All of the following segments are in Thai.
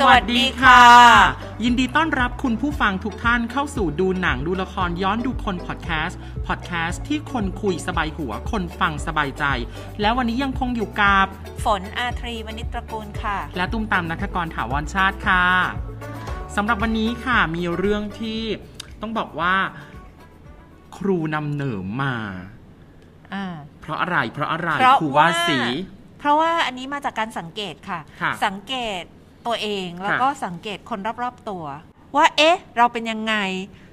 สวัสดีค่ะ ยินดีต้อนรับคุณผู้ฟังทุกท่านเข้าสู่ดูหนังดูละครย้อนดูคนพอดแคสต์พอดแคสต์ที่คนคุยสบายหัว คนฟังสบายใจ แล้ววันนี้ยังคงอยู่กับ ฝนอาทรีวณิชตระกูลค่ะ และตุ้มตามนักกรถาวรชาติค่ะสำหรับวันนี้ค่ะมีเรื่องที่ต้องบอกว่า ครูนำเหนิมมาอ่าเพราะอะไรเพราะอะไรเพราะครูว่าว่าสี เพราะว่าอันนี้มาจากการสังเกตค่ะค่ะสังเกต ตัวเอง แล้วค่ะก็สังเกตคนรอบๆตัว ว่าเอ๊ะ เราเป็นยังไง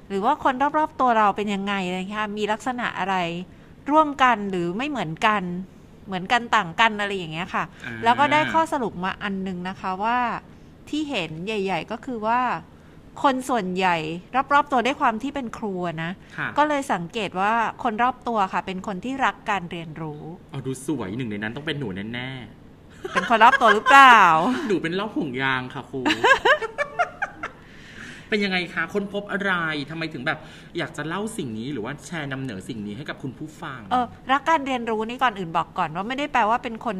หรือว่าคนรอบๆตัวเราเป็นยังไงอะไรเงี้ยมีลักษณะอะไรร่วมกันหรือไม่เหมือนกัน เหมือนกันต่างกันอะไรอย่างเงี้ยค่ะอ่าแล้วก็ได้ข้อสรุปมาอันหนึงนะคะว่าที่เห็นใหญ่ ๆ ก็คือว่า คนส่วนใหญ่รอบๆตัวได้วยความที่เป็นครูอะนะค่ะก็เลยสังเกตว่าคนรอบตัวค่ะ เป็นคนที่รักการเรียนรู้เอาดูสวยหนึ่งในนั้นต้องเป็นหนูแน่ เป็นคนรอบตัวหรือเปล่าๆหนูเป็นเล่าห่วงยางค่ะครู เป็นยังไงคะค้นพบอะไรทำไมถึงแบบ อยากจะเล่าสิ่งนี้หรือว่าแชร์นำเหนือสิ่งนี้ให้กับคุณผู้ฟัง เออรักการเรียนรู้นี่ก่อนอื่นบอกก่อนว่าไม่ได้แปลว่าเป็นคน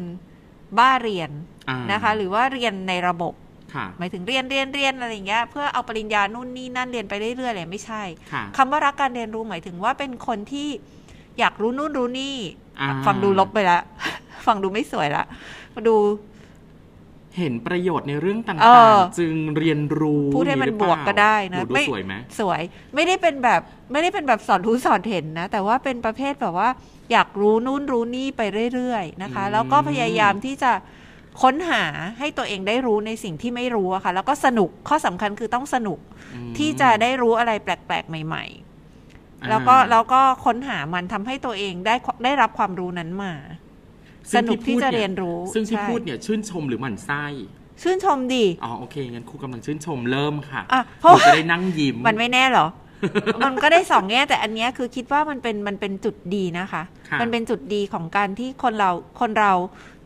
บ้าเรียนอ่านะคะ หรือว่าเรียนในระบบ ค่ะ หมายถึงเรียนเรียนเรียนอะไรอย่างเงี้ยเพื่อเอาปริญญานู่นนี่นั่นเรียนไปเรื่อยๆเลยไม่ใช่ ค่ะ คำว่ารักการเรียนรู้หมายถึงว่าเป็นคนที่อยากรู้นู่นรู้นี่ อ่า ฟังดูลบไปละ ฟังดูไม่สวยละมา ดู เห็นประโยชน์ในเรื่องต่เอางอๆ จึงเรียนรู้พูดให้มันรือเปบล่าวกก็ได้นะหดูไม่สวยไหมสวย ไม่ได้เป็นแบบไม่ได้เป็นแบบสอนรู้สอนเห็นนะ แต่ว่าเป็นประเภทแบบว่า อยากรู้นู่นรู้นี่ไปเรื่อยๆนะคะอืมแล้วก็พยายามที่จะค้นหาให้ตัวเองได้รู้ในสิ่งที่ไม่รู้อะค่ะ แล้วก็สนุกข้อสำคัญคือต้องสนุกอืมที่จะได้รู้อะไรแปลกๆ ใหม่อ่าๆแล้วก็แล้วก็ค้นหามันทำให้ตัวเองได้ได้รับความรู้นั้นมา สซึ่งนุกที่พูดจะนี่เรียนรู้ ซึ่งที่ใช่พูดเนี่ยชื่นชมหรือหมั่นไส้ชื่นชมดีอ๋อโอเคงั้นครูกำลังชื่นชมเริ่มค่ะอะเพหราะนูว่าจะได้นั่งยิ้มมันไม่แน่หรอ มันก็ได้สองแง่แต่อันเนี้ยคือคิดว่ามันเป็นมันเป็นจุดดีนะคะค่ะมันเป็นจุดดีของการที่คนเราคนเรา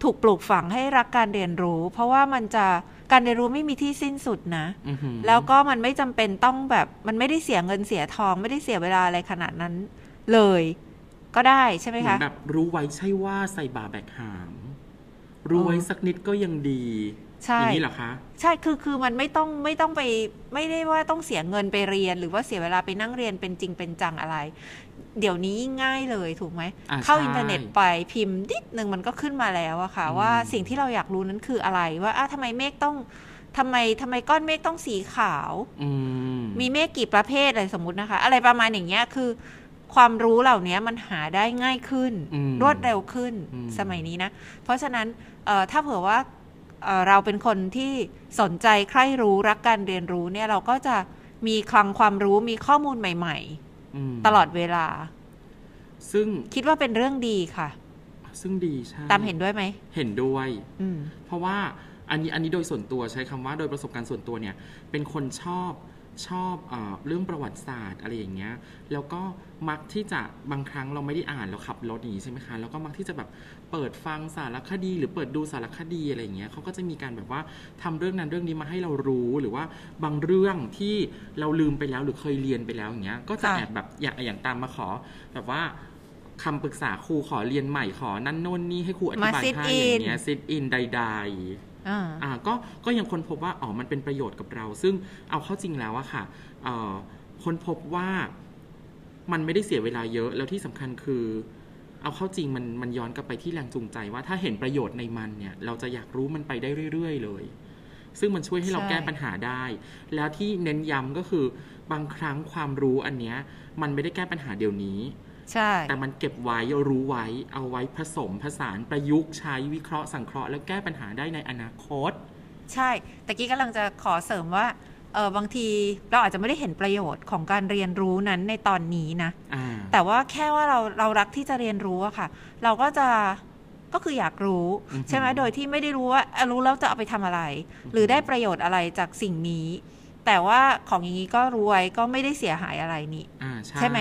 ถูกปลูกฝังให้รักการเรียนรู้ เพราะว่ามันจะการเรียนรู้ไม่มีที่สิ้นสุดนะอื้อหือแล้วก็มันไม่จำเป็นต้องแบบมันไม่ได้เสียเงินเสียทอง ไม่ได้เสียเวลาอะไรขนาดนั้นเลย ก็ได้ใช่ไหมเหมือคะนแบบรู้ไว้ใช่ว่าใส่บาแบกหามรู้ไว้เออสักนิดก็ยังดีใช่อย่างนี้เหรอคะใช่คือคือมันไม่ต้องไม่ต้องไปไม่ได้ว่าต้องเสียเงินไปเรียน หรือว่าเสียเวลาไปนั่งเรียนเป็นจริงเป็นจังอะไร เดี๋ยวนี้ง่ายเลยถูกไหมอ่าเข้าใช่อินเทอร์เน็ตไปพิมพ์นิดนึงมันก็ขึ้นมาแล้วอะค่ะอืมว่าสิ่งที่เราอยากรู้นั้นคืออะไรว่าอ้าวทำไมเมฆต้องทำไมทำไมก้อนเมฆต้องสีขาวอืมมีเมฆกี่ประเภทอะไรสมมตินะคะ อะไรประมาณอย่างเงี้ยคือ ความรู้เหล่านี้มันหาได้ง่ายขึ้นอืมรวดเร็วขึ้นอืมสมัยนี้นะ เพราะฉะนั้นเอ่อถ้าเผื่อว่าเอ่อเราเป็นคนที่สนใจใคร่รู้รักการเรียนรู้เนี่ยเราก็จะมีคลังความรู้มีข้อมูลใหม่อืมๆตลอดเวลา ซึ่งคิดว่าเป็นเรื่องดีค่ะ ซึ่งดีใช่ตามเห็นด้วยไหม เห็นด้วยอืมเพราะว่าอันนี้อันนี้โดยส่วนตัวใช้คำว่าโดยประสบการณ์ส่วนตัวเนี่ย เป็นคนชอบ ชอบเออเรื่องประวัติศาสตร์อะไรอย่างเงี้ย แล้วก็มักที่จะบางครั้งเราไม่ได้อ่านเราขับรถอย่างนี้ใช่ไหมคะ แล้วก็มักที่จะแบบเปิดฟังสารคดี หรือเปิดดูสารคดีอะไรอย่างเงี้ยเขาก็จะมีการแบบว่าทำเรื่องนั้นเรื่องนี้มาให้เรารู้หรือว่าบางเรื่องที่เราลืมไปแล้วหรือเคยเรียนไปแล้วอย่างเงี้ย ก็จะค่ะแอบแบบอย่างอย่างตามมาขอแบบว่าคำปรึกษาครูขอเรียนใหม่ขอนั่นโน่นนี่ให้ครูอธิบายมา sit ให้อย่างเงี้ย in ซิดอินใดๆ อ่าอ่าก็ก็ยังค้นพบว่าอ๋อมันเป็นประโยชน์กับเรา ซึ่งเอาเข้าจริงแล้วอะค่ะเอ่อค้นพบว่ามันไม่ได้เสียเวลาเยอะ แล้วที่สำคัญคือ เอาเข้าจริงมันมันย้อนกลับไปที่แรงจูงใจว่าถ้าเห็นประโยชน์ในมันเนี่ย เราจะอยากรู้มันไปได้เรื่อยๆ เลย ซึ่งมันช่วยให้เราใช่แก้ปัญหาได้ แล้วที่เน้นย้ำก็คือบางครั้งความรู้อันเนี้ยมันไม่ได้แก้ปัญหาเดี๋ยวนี้ ใช่ แต่มันเก็บไว้รู้ไว้ เอาไว้ผสมผสานประยุกต์ใช้วิเคราะห์สังเคราะห์แล้วแก้ปัญหาได้ในอนาคต ใช่แต่กี้กำลังจะขอเสริมว่าเออบางทีเราอาจจะไม่ได้เห็นประโยชน์ของการเรียนรู้นั้นในตอนนี้นะอ่าแต่ว่าแค่ว่าเราเรารักที่จะเรียนรู้อะค่ะ เราก็จะก็คืออยากรู้อือหือใช่ไหมโดยที่ไม่ได้รู้ว่าเอ่อรู้แล้วจะเอาไปทำอะไร หรือได้ประโยชน์อะไรจากสิ่งนี้ แต่ว่าของอย่างนี้ก็รู้ไว้ก็ไม่ได้เสียหายอะไรนี่อ่าใช่ใช่ไหม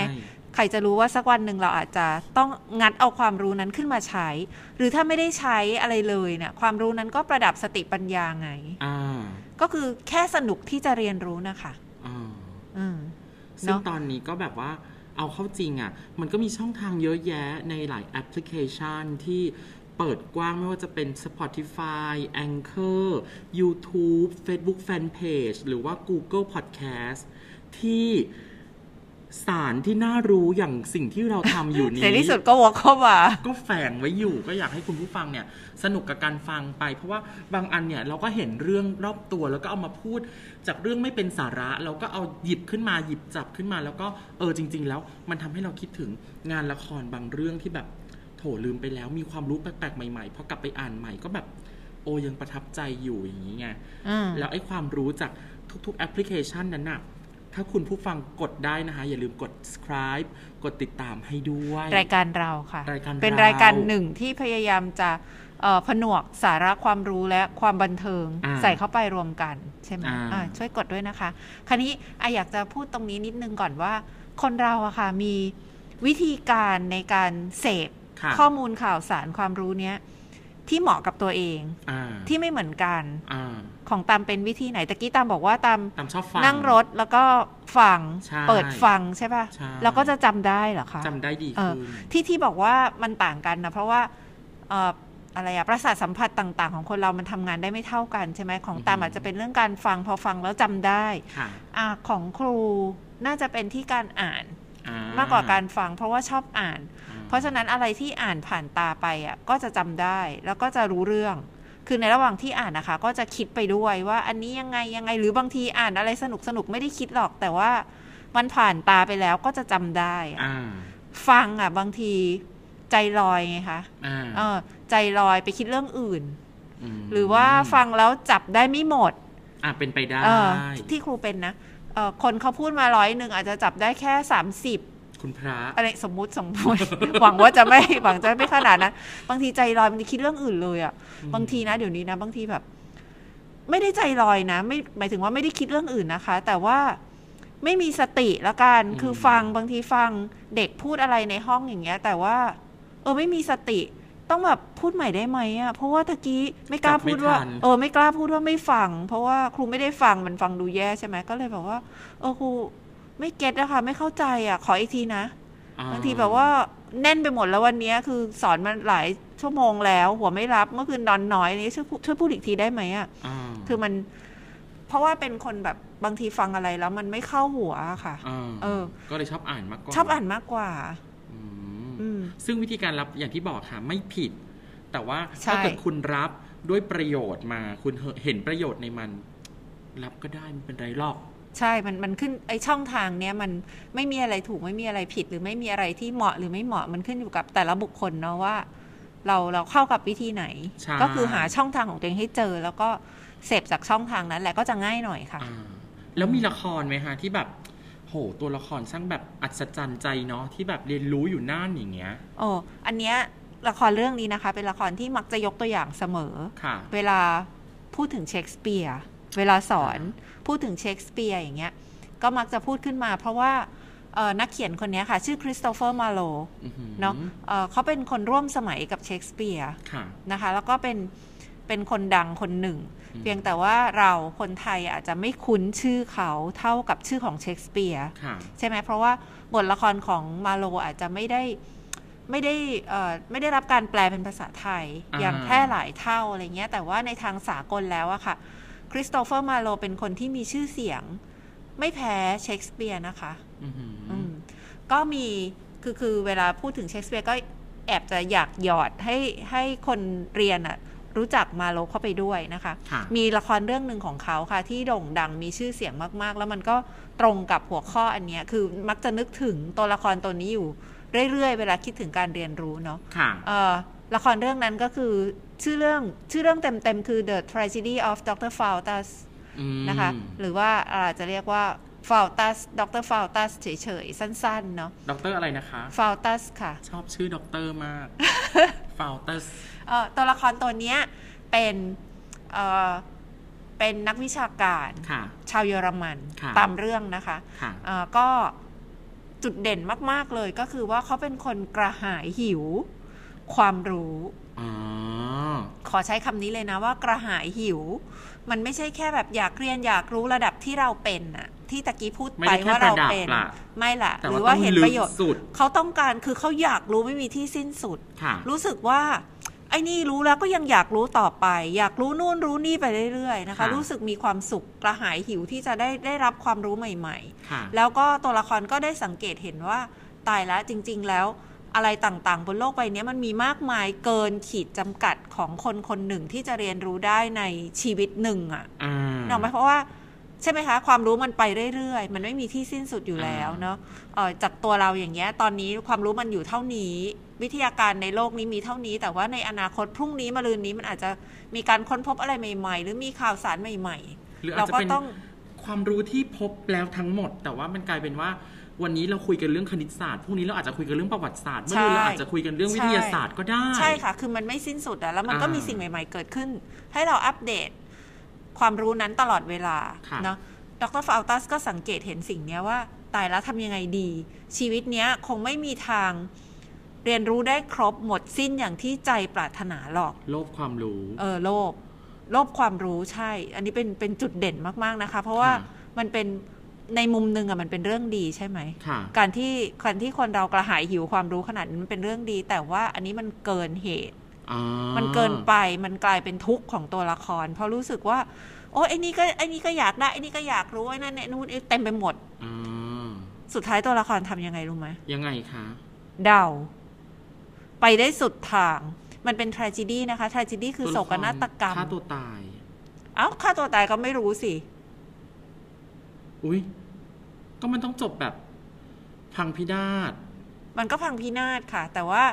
ใครจะรู้ว่าสักวันหนึ่งเราอาจจะต้องงัดเอาความรู้นั้นขึ้นมาใช้ หรือถ้าไม่ได้ใช้อะไรเลยเนี่ยความรู้นั้นก็ประดับสติปัญญาไงอ่าก็คือแค่สนุกที่จะเรียนรู้นะคะอ่าอืมซึ่งเนอะตอนนี้ก็แบบว่าเอาเข้าจริงอะ่ะ มันก็มีช่องทางเยอะแยะในหลายแอปพลิเคชันที่เปิดกว้างไม่ว่าจะเป็น Spotify Anchor YouTube Facebook Fanpage หรือว่า Google Podcast ที่ สารที่น่ารู้อย่างสิ่งที่เราทำอยู่นี้ในที่สุดก็วกเข้ามาก็แฝงไว้อยู่ก็อยากให้คุณผู้ฟังเนี่ย สนุกกับการฟังไป เพราะว่าบางอันเนี่ยเราก็เห็นเรื่องรอบตัว แล้วก็เอามาพูดจากเรื่องไม่เป็นสาระ เราก็เอาหยิบขึ้นมาหยิบจับขึ้นมา แล้วก็เออจริง ๆ แล้ว มันทำให้เราคิดถึงงานละครบางเรื่องที่แบบโถลืมไปแล้ว มีความรู้แปลกๆใหม่ๆพอกลับไปอ่านใหม่ก็แบบ โอยังประทับใจอยู่อย่างนี้ไงอืมแล้วไอ้ความรู้จากทุกๆแอปพลิเคชันนั้นน่ะ ถ้าคุณผู้ฟังกดได้นะคะ อย่าลืมกด subscribe กดติดตามให้ด้วย รายการเราค่ะ รายการเป็นเรารายการหนึ่งที่พยายามจะเอ่อผนวกสาระความรู้และความบันเทิงอ่าใส่เข้าไปรวมกัน ใช่ไหมอ่าอ่าช่วยกดด้วยนะคะ คราวนี้อะอยากจะพูดตรงนี้นิดนึงก่อนว่า คนเราอะค่ะมีวิธีการในการเสพค่ะข้อมูลข่าวสารความรู้เนี้ย ที่เหมาะกับตัวเองอ่าที่ไม่เหมือนกันอ่าของตามเป็นวิธีไหนตะกี้ตามบอกว่าตามตามชอบฟังนั่งรถแล้วก็ฟังใช่เปิดฟังใช่ป่ะใช่แล้วก็จะจำได้เหรอคะจำได้ดีเออขึ้นที่ที่บอกว่ามันต่างกันนะเพราะว่าเอ่ออะไรอะประสาทสัมผัสต่างๆ ของคนเรามันทำงานได้ไม่เท่ากันใช่ไหมของตามอือฮึอาจจะเป็นเรื่องการฟังพอฟังแล้วจำได้ค่ะอะของครูน่าจะเป็นที่การอ่านอ่มากกว่าการฟัง เพราะว่าชอบอ่านอ่ เพราะฉะนั้นอะไรที่อ่านผ่านตาไปอะก็จะจำได้แล้วก็จะรู้เรื่อง คือในระหว่างที่อ่านนะคะ ก็จะคิดไปด้วยว่าอันนี้ยังไงยังไงหรือบางทีอ่านอะไรสนุกสนุกๆไม่ได้คิดหรอก แต่ว่ามันผ่านตาไปแล้วก็จะจำได้อะอ่าฟังอะ บางทีใจลอยไงคะอ่าเออ ใจลอยไปคิดเรื่องอื่นมหรือว่าฟังแล้วจับได้ไม่หมด อ่าเป็นไปได้เออที่ครูเป็นนะเออคนเขาพูดมาร้อยหนึ่งอาจจะจับได้แค่สามสิบ คุณพระอะไรสมมุติสมมุติ หวังว่าจะไม่หวังจะไม่ขนาดนั้นบางทีใจลอยบางทีคิดเรื่องอื่นเลยอะ่ะ บางทีนะเดี๋ยวนี้นะ บางทีแบบ ไม่ได้ใจลอยนะ ไม่หมายถึงว่าไม่ได้คิดเรื่องอื่นนะคะ แต่ว่าไม่มีสติละกันอืมคือฟังบางทีฟังเด็กพูดอะไรในห้องอย่างเงี้ย แต่ว่า เออไม่มีสติต้องแบบพูดใหม่ได้ไหมอะ่ะเพราะว่าตะกี้ไม่กล้าพูดว่า เออไม่กล้าพูดว่าไม่ฟัง เพราะว่าครูไม่ได้ฟังมันฟังดูแย่ใช่ไหมก็เลยแบบว่า เออครู ไม่เก็ตอะค่ะไม่เข้าใจอะขออีกทีนะอ่บางทีแบบว่าแน่นไปหมดแล้ววันเนี้ยคือสอนมาหลายชั่วโมงแล้ว หัวไม่รับเมื่อคืนนอนน้อยอันนี้ช่วยพูดช่วยพูดอีกทีได้ไหมอะอ่าคือมัน เพราะว่าเป็นคนแบบบางทีฟังอะไรแล้วมันไม่เข้าหัวอะค่ะอ่าเออ ก็เลยชอบอ่านมากกว่าชอบอ่านมากกว่าอืมอืมซึ่งวิธีการรับอย่างที่บอกค่ะไม่ผิด แต่ว่าใช่ถ้าเกิดคุณรับด้วยประโยชน์มาคุณเห็นประโยชน์ในมัน รับก็ได้ไม่เป็นไรหรอก ใช่มันมันขึ้นไอช่องทางเนี้ยมันไม่มีอะไรถูกไม่มีอะไรผิด หรือไม่มีอะไรที่เหมาะหรือไม่เหมาะมันขึ้นอยู่กับแต่ละบุคคลเนาะว่า เราเราเข้ากับวิธีไหน ใช่ ก็คือหาช่องทางของตัวเองให้เจอ แล้วก็เสพจากช่องทางนั้นแหละก็จะง่ายหน่อยค่ะ อ่าแล้วมีละครไหมฮะที่แบบ โห ตัวละครช่างแบบอัศจรรย์ใจเนาะที่แบบเรียนรู้อยู่น่านอย่างเงี้ย โอ้อันเนี้ยละครเรื่องนี้นะคะ เป็นละครที่มักจะยกตัวอย่างเสมอ ค่ะ เวลาพูดถึงเชคสเปียร์เวลาสอน พูดถึงเชคสเปียร์อย่างเงี้ยก็มักจะพูดขึ้นมาเพราะว่าเอ่อนักเขียนคนเนี้ยค่ะ ชื่อคริสโตเฟอร์มาโลอื้อหือเนาะเอ่อเขาเป็นคนร่วมสมัยกับเชคสเปียร์ค่ะนะคะ แล้วก็เป็นเป็นคนดังคนหนึ่งอืมเพียงแต่ว่าเราคนไทยอาจจะไม่คุ้นชื่อเขาเท่ากับชื่อของเชคสเปียร์ค่ะใช่ไหมเพราะว่าบทละครของมาโลอาจจะไม่ได้ไม่ได้เอ่อไม่ได้รับการแปลเป็นภาษาไทยอ่าอย่างแพร่หลายเท่าอะไรเงี้ยแต่ว่าในทางสากลแล้วอะค่ะ คริสโตเฟอร์มาโลเป็นคนที่มีชื่อเสียง ไม่แพ้เชคสเปียร์นะคะอื้อหือออืมก็มีคือคือเวลาพูดถึงเชคสเปียร์ก็แอบจะอยากหยอดให้ให้คนเรียนอะรู้จักมาโลเข้าไปด้วยนะคะค่ะมีละครเรื่องหนึ่งของเขาค่ะ ที่โด่งดังมีชื่อเสียงมาก ๆ แล้วมันก็ตรงกับหัวข้ออันเนี้ยคือมักจะนึกถึงตัวละครตัวนี้อยู่เรื่อย ๆ เวลาคิดถึงการเรียนรู้เนาะค่ะเอ่อ ละครเรื่องนั้นก็คือชื่อเรื่องชื่อเรื่องเต็มๆคือ The Tragedy of Dr. Faustus อืมนะคะ หรือว่าอาจจะเรียกว่า Faustus Dr. Faustus เฉยๆ สั้นๆ เนาะด็อกเตอร์อะไรนะคะ Faustus ค่ะ ชอบชื่อด็อกเตอร์มาก Faustusเอ่อตัวละครตัวเนี้ยเป็นเอ่อเป็นนักวิชาการค่ะชาวเยอรมันค่ะตามเรื่องนะคะค่ะเอ่อก็จุดเด่นมาก ๆ เลยก็คือว่าเขาเป็นคนกระหายหิว ความรู้อ๋อขอใช้คำนี้เลยนะว่ากระหายหิว มันไม่ใช่แค่แบบอยากเรียนอยากรู้ระดับที่เราเป็นน่ะที่ตะกี้พูดไม่ไปได้แค่ว่าปเราระดับเป็นล่ะไม่ละแต่หรืว่าอว่าต้องเห็นลึปกระโยชน์สุดเขาต้องการคือเขาอยากรู้ไม่มีที่สิ้นสุดค่ะรู้สึกว่าไอ้นี่รู้แล้วก็ยังอยากรู้ต่อไป อยากรู้นู่นรู้นี่ไปเรื่อยๆนะคะค่ะรู้สึกมีความสุขกระหายหิวที่จะได้ได้รับความรู้ใหม่ค่ะๆแล้วก็ตัวละครก็ได้สังเกตเห็นว่าตายแล้วจริง ๆ แล้ว อะไรต่างๆ บนโลกใบนี้มันมีมากมายเกินขีดจำกัดของคนคนหนึ่งที่จะเรียนรู้ได้ในชีวิตหนึ่งอะอ่าเนกออกไหมเพราะว่าใช่ไหมคะ ความรู้มันไปเรื่อยๆ มันไม่มีที่สิ้นสุดอยู่แล้วอ่าเนาะเอ่อจากตัวเราอย่างเงี้ย ตอนนี้ความรู้มันอยู่เท่านี้ วิทยาการในโลกนี้มีเท่านี้ แต่ว่าในอนาคตพรุ่งนี้มะรืนนี้มันอาจจะมีการค้นพบอะไรใหม่ ๆ หรือมีข่าวสารใหม่หรือๆอาเราจจะก็เป็นต้องความรู้ที่พบแล้วทั้งหมด แต่ว่ามันกลายเป็นว่า วันนี้เราคุยกันเรื่องคณิตศาสตร์พรุ่งนี้เราอาจจะคุยกันเรื่องประวัติศาสตร์เมื่อนี้เราอาจจะคุยกันเรื่องวิทยาศาสตร์ก็ได้ ใช่ค่ะ คือมันไม่สิ้นสุดอะแล้วมันก็อ่ามีมีสิ่งใหม่ ๆ เกิดขึ้น ให้เราอัปเดตความรู้นั้นตลอดเวลาค่ะเนาะดรฟาวตัสก็สังเกตเห็นสิ่งเนี้ยว่าตายแล้วทำยังไงดี ชีวิตเนี้ยคงไม่มีทางเรียนรู้ได้ครบหมดสิ้นอย่างที่ใจปรารถนาหรอก โลภความรู้ เออโลภโลภความรู้ใช่ อันนี้เป็นเป็นจุดเด่นมากๆนะคะ เพราะว่าค่ะมันเป็น ในมุมหนึ่งอะมันเป็นเรื่องดีใช่ไหม ค่ะการที่การที่คนเรากระหายหิวความรู้ขนาดนี้มันเป็นเรื่องดี แต่ว่าอันนี้มันเกินเหตุ อ่ามันเกินไปมันกลายเป็นทุกข์ของตัวละคร เพราะรู้สึกว่า โอ้ไอ้นี่ก็ไอ้นี่ก็อยากได้ไอ้นี่ก็อยากรู้ไอ้นั่นเนี่ยนู่นเต็มไปหมด อ่าสุดท้ายตัวละครทำยังไงรู้ไหม ยังไงคะ เดา ไปได้สุดทาง มันเป็น t r a g e d y นะคะ t r a g e d y คือโศกนาฏกรรม ฆ่าตัวตาย เอ้าฆ่าตัวตายก็ไม่รู้สิ อุ้ยก็มันต้องจบแบบพังพินาศมันก็พังพินาศค่ะ แต่ว่า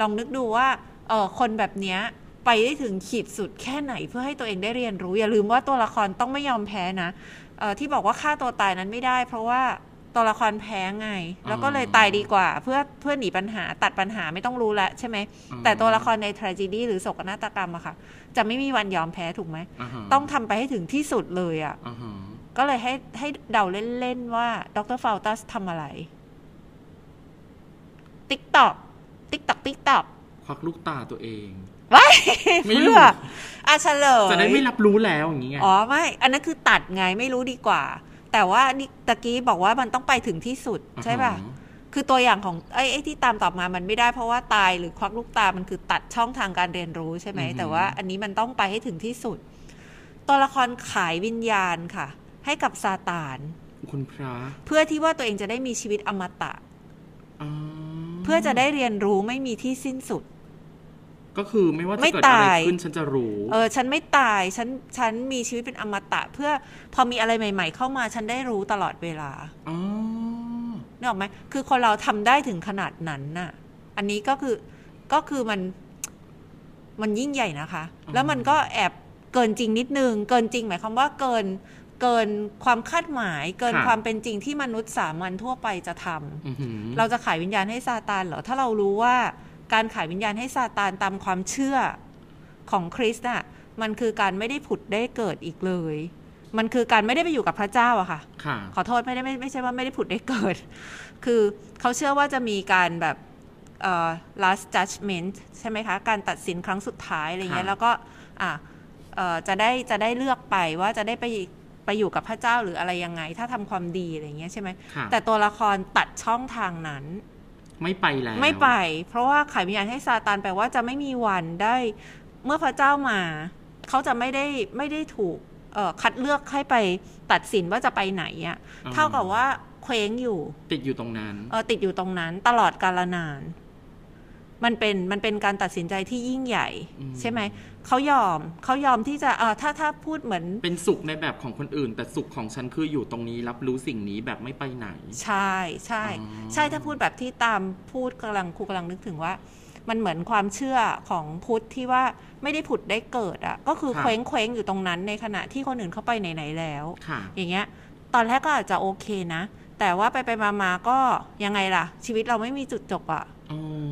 ลองนึกดูว่าเออคนแบบเนี้ยไปได้ถึงขีดสุดแค่ไหนเพื่อให้ตัวเองได้เรียนรู้ อย่าลืมว่าตัวละครต้องไม่ยอมแพ้นะเออที่บอกว่าฆ่าตัวตายนั้นไม่ได้ เพราะว่าตัวละครแพ้ไง แล้วก็เลยตายดีกว่า เพื่อเพื่อหนีปัญหาตัดปัญหาไม่ต้องรู้แล้วใช่ไหมอืมแต่ตัวละครใน tragedy หรือโศกนาฏกรรมอะค่ะ จะไม่มีวันยอมแพ้ถูกไหมอ่าฮะต้องทำไปให้ถึงที่สุดเลยอะอ่าฮะ ก็เลยให้ให้เดาเล่น ๆ ว่าดร. Faustus ทำอะไร tick tock tick tock tick tockควักลูกตาตัวเองว้ายไม่รู้เพื่ออาเฉลยจะได้ไม่รับรู้แล้วอย่างนี้ไงอ๋อไม่ อันนั้นคือตัดไงไม่รู้ดีกว่า แต่ว่านี่ตะกี้บอกว่ามันต้องไปถึงที่สุดใช่ป่ะอ่าฮคือตัวอย่างของไอ้ไอ้ที่ตามต่อมามันไม่ได้เพราะว่าตายหรือควักลูกตา มันคือตัดช่องทางการเรียนรู้ใช่ไหม แต่ว่าอันนี้มันต้องไปให้ถึงที่สุด ตัวละครขายวิญญาณค่ะ ให้กับซาตานคุณพระเพื่อที่ว่าตัวเองจะได้มีชีวิตอมตะอ่าเพื่อจะได้เรียนรู้ไม่มีที่สิ้นสุด ก็คือไม่ว่าจะไม่เกิดอะไรตายขึ้นฉันจะรู้ เออ ฉันไม่ตาย ฉันฉันมีชีวิตเป็นอมตะ เพื่อพอมีอะไรใหม่ ๆ เข้ามาฉันได้รู้ตลอดเวลาอ๋อนึกออกไหมคือคนเราทำได้ถึงขนาดนั้นน่ะ อันนี้ก็คือก็คือมันมันยิ่งใหญ่นะคะอ๋อแล้วมันก็แอบเกินจริงนิดนึง เกินจริงหมายความว่าเกิน เกินความคาดหมาย เกินความเป็นจริงที่มนุษย์สามัญทั่วไปจะทำอือหือเราจะขายวิญญาณให้ซาตานเหรอ ถ้าเรารู้ว่าการขายวิญญาณให้ซาตานตามความเชื่อของคริสต์น่ะมันคือการไม่ได้ผุดได้เกิดอีกเลย มันคือการไม่ได้ไปอยู่กับพระเจ้าอะค่ะค่ะขอโทษไม่ได้ไม่ไม่ใช่ว่าไม่ได้ผุดได้เกิด คือเขาเชื่อว่าจะมีการแบบเอ่อ last judgment ใช่ไหมคะ การตัดสินครั้งสุดท้ายอะไรเงี้ยค่ะแล้วก็อะเอ่อจะได้จะได้เลือกไปว่าจะได้ไป ไปอยู่กับพระเจ้าหรืออะไรยังไง ถ้าทำความดีอะไรเงี้ยใช่ไหมค่ะแต่ตัวละครตัดช่องทางนั้น ไม่ไปแล้วไม่ไป เพราะว่าขายวิญญาณให้ซาตานแปลว่าจะไม่มีวันได้เมื่อพระเจ้ามาเขาจะไม่ได้ไม่ได้ถูกเอ่อคัดเลือกให้ไปตัดสินว่าจะไปไหนอะ่ะอ่าเท่ากับว่าเคว้งอยู่ ติดอยู่ตรงนั้นเออติดอยู่ตรงนั้นตลอดกาลนาน มันเป็นมันเป็นการตัดสินใจที่ยิ่งใหญ่อืมใช่ไหมเขายอมเขายอมที่จะเออถ้าถ้าพูดเหมือนเป็นสุขในแบบของคนอื่น แต่สุขของฉันคืออยู่ตรงนี้รับรู้สิ่งนี้แบบไม่ไปไหน ใช่ใช่อ๋อใช่ถ้าพูดแบบที่ตามพูดกำลังครูกำลังนึกถึงว่า มันเหมือนความเชื่อของพุทธที่ว่าไม่ได้ผุดได้เกิดอะ่ะ ก็คือค่ะเคว้งเคว้งอยู่ตรงนั้นในขณะที่คนอื่นเข้าไปไหนๆแล้วค่ะอย่างเงี้ย ตอนแรกก็อาจจะโอเคนะ แต่ว่าไปไปมามาๆก็ยังไงล่ะ ชีวิตเราไม่มีจุดจบอะ่ะอ๋อ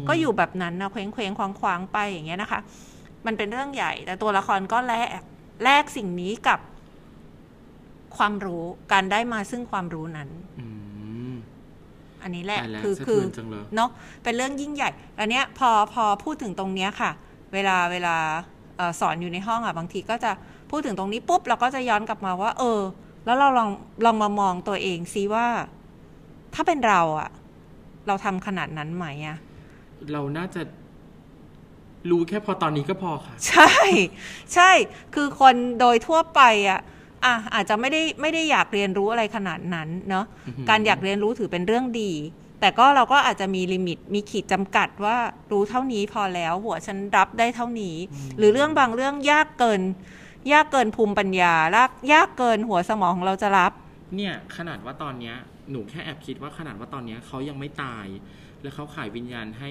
ก็อยู่แบบนั้นนะเคว้งเคว้งคว้างคว้างๆไปอย่างเงี้ยนะคะ มันเป็นเรื่องใหญ่ แต่ตัวละครก็แลกแลกสิ่งนี้กับ ความรู้การได้มาซึ่งความรู้นั้นอืมอันนี้แหละตายแล้วคือสะคือเทือนจังเลยเนาะเป็นเรื่องยิ่งใหญ่แล้วเนี้ยพอพอพูดถึงตรงเนี้ยค่ะ เวลาเวลาเออสอนอยู่ในห้องอะบางทีก็จะพูดถึงตรงนี้ปุ๊บเราก็จะย้อนกลับมาว่า เออ แล้วเราลองลองมามองตัวเองซิว่า ถ้าเป็นเราอะ เราทำขนาดนั้นไหมอะเราน่าจะรู้แค่พอตอนนี้ก็พอค่ะ ใช่ ใช่ คือคนโดยทั่วไปอะอะอาจจะไม่ได้ไม่ได้อยากเรียนรู้อะไรขนาดนั้นเนาะอือหือการอยากเรียนรู้ถือเป็นเรื่องดี แต่ก็เราก็อาจจะมีลิมิตมีขีดจำกัดว่ารู้เท่านี้พอแล้วหัวฉันรับได้เท่านี้ หรือเรื่องบางเรื่องยากเกิน ยากเกินภูมิปัญญายากยากเกินหัวสมองของเราจะรับ เนี่ยขนาดว่าตอนเนี้ย หนูแค่แอบคิดว่าขนาดว่าตอนเนี้ยเขายังไม่ตาย แล้วเขาขายวิญญาณให้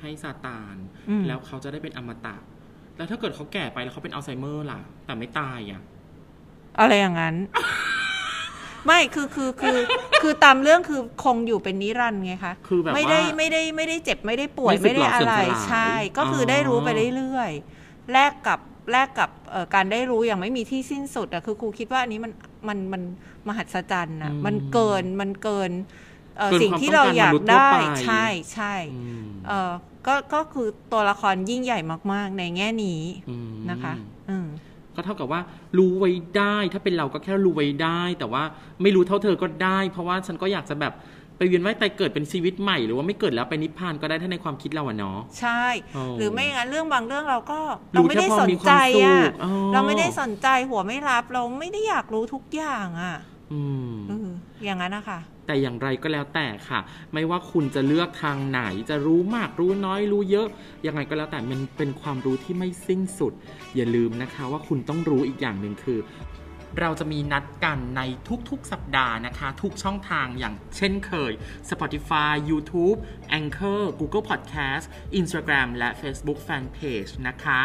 ให้ซาตาน อืม แล้วเขาจะได้เป็นอมตะ แล้วถ้าเกิดเขาแก่ไปแล้วเขาเป็นอัลไซเมอร์ล่ะ แต่ไม่ตายอะ อะไรอย่างนั้น ไม่คือคือคือคือตามเรื่องคือคงอยู่เป็นนิรันดร์ไงคะคือแบบไม่ได้ว่าไม่ได้ไม่ได้เจ็บไม่ได้ป่วยไม่สึไม่กได้หรอกอะไรเสื่อมสลายใช่ ก็คือออ ได้รู้ไปเรื่อยๆแลกกับแลกกับเอ่อการได้รู้อย่างไม่มีที่สิ้นสุดอะคือครูคิดว่าอันนี้มัน มันมันมหัศจรรย์นะอืมมันเกินมันเกินเอ่อเกินสิ่งความที่ต้องเราการอยากมนุษย์ทั่วได้ไปใช่ใช่อืมเออก็ก็คือตัวละครยิ่งใหญ่มาก ๆ ในแง่นี้มก็เท่ากับว่า รู้ไว้ได้ถ้าเป็นเราก็แค่รู้ไว้ได้ แต่ว่าไม่รู้เท่าเธอก็ได้ เพราะว่าฉันก็อยากจะแบบ ไปเวียนว่ายตายเกิดเป็นชีวิตใหม่หรือว่าไม่เกิดแล้วไปนิพพานก็ได้ถ้าในความคิดเราอะเนาะใช่อ๋อหรือไม่งั้นเรื่องบางเรื่องเราก็รู้เราไม่ได้แค่พอสนมีความใจอะสุขอ๋อเราไม่ได้สนใจหัวไม่รับเราไม่ได้อยากรู้ทุกอย่างอะอืมเอออย่างนั้นนะคะแต่อย่างไรก็แล้วแต่ค่ะ ไม่ว่าคุณจะเลือกทางไหนจะรู้มากรู้น้อยรู้เยอะยังไงก็แล้วแต่มันเป็นความรู้ที่ไม่สิ้นสุด อย่าลืมนะคะว่าคุณต้องรู้อีกอย่างหนึ่งคือ เราจะมีนัดกันในทุกๆสัปดาห์นะคะ ทุกช่องทางอย่างเช่นเคย Spotify YouTube Anchor Google Podcast Instagram และ Facebook Fanpage นะคะ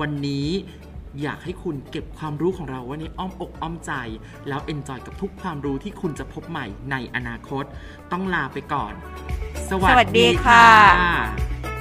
วันนี้อยากให้คุณเก็บความรู้ของเราไว้ในอ้อมอกอ้อมใจ แล้วเอนจอยกับทุกความรู้ที่คุณจะพบใหม่ในอนาคต ต้องลาไปก่อน สวัสวัสดีค่ะค่ะ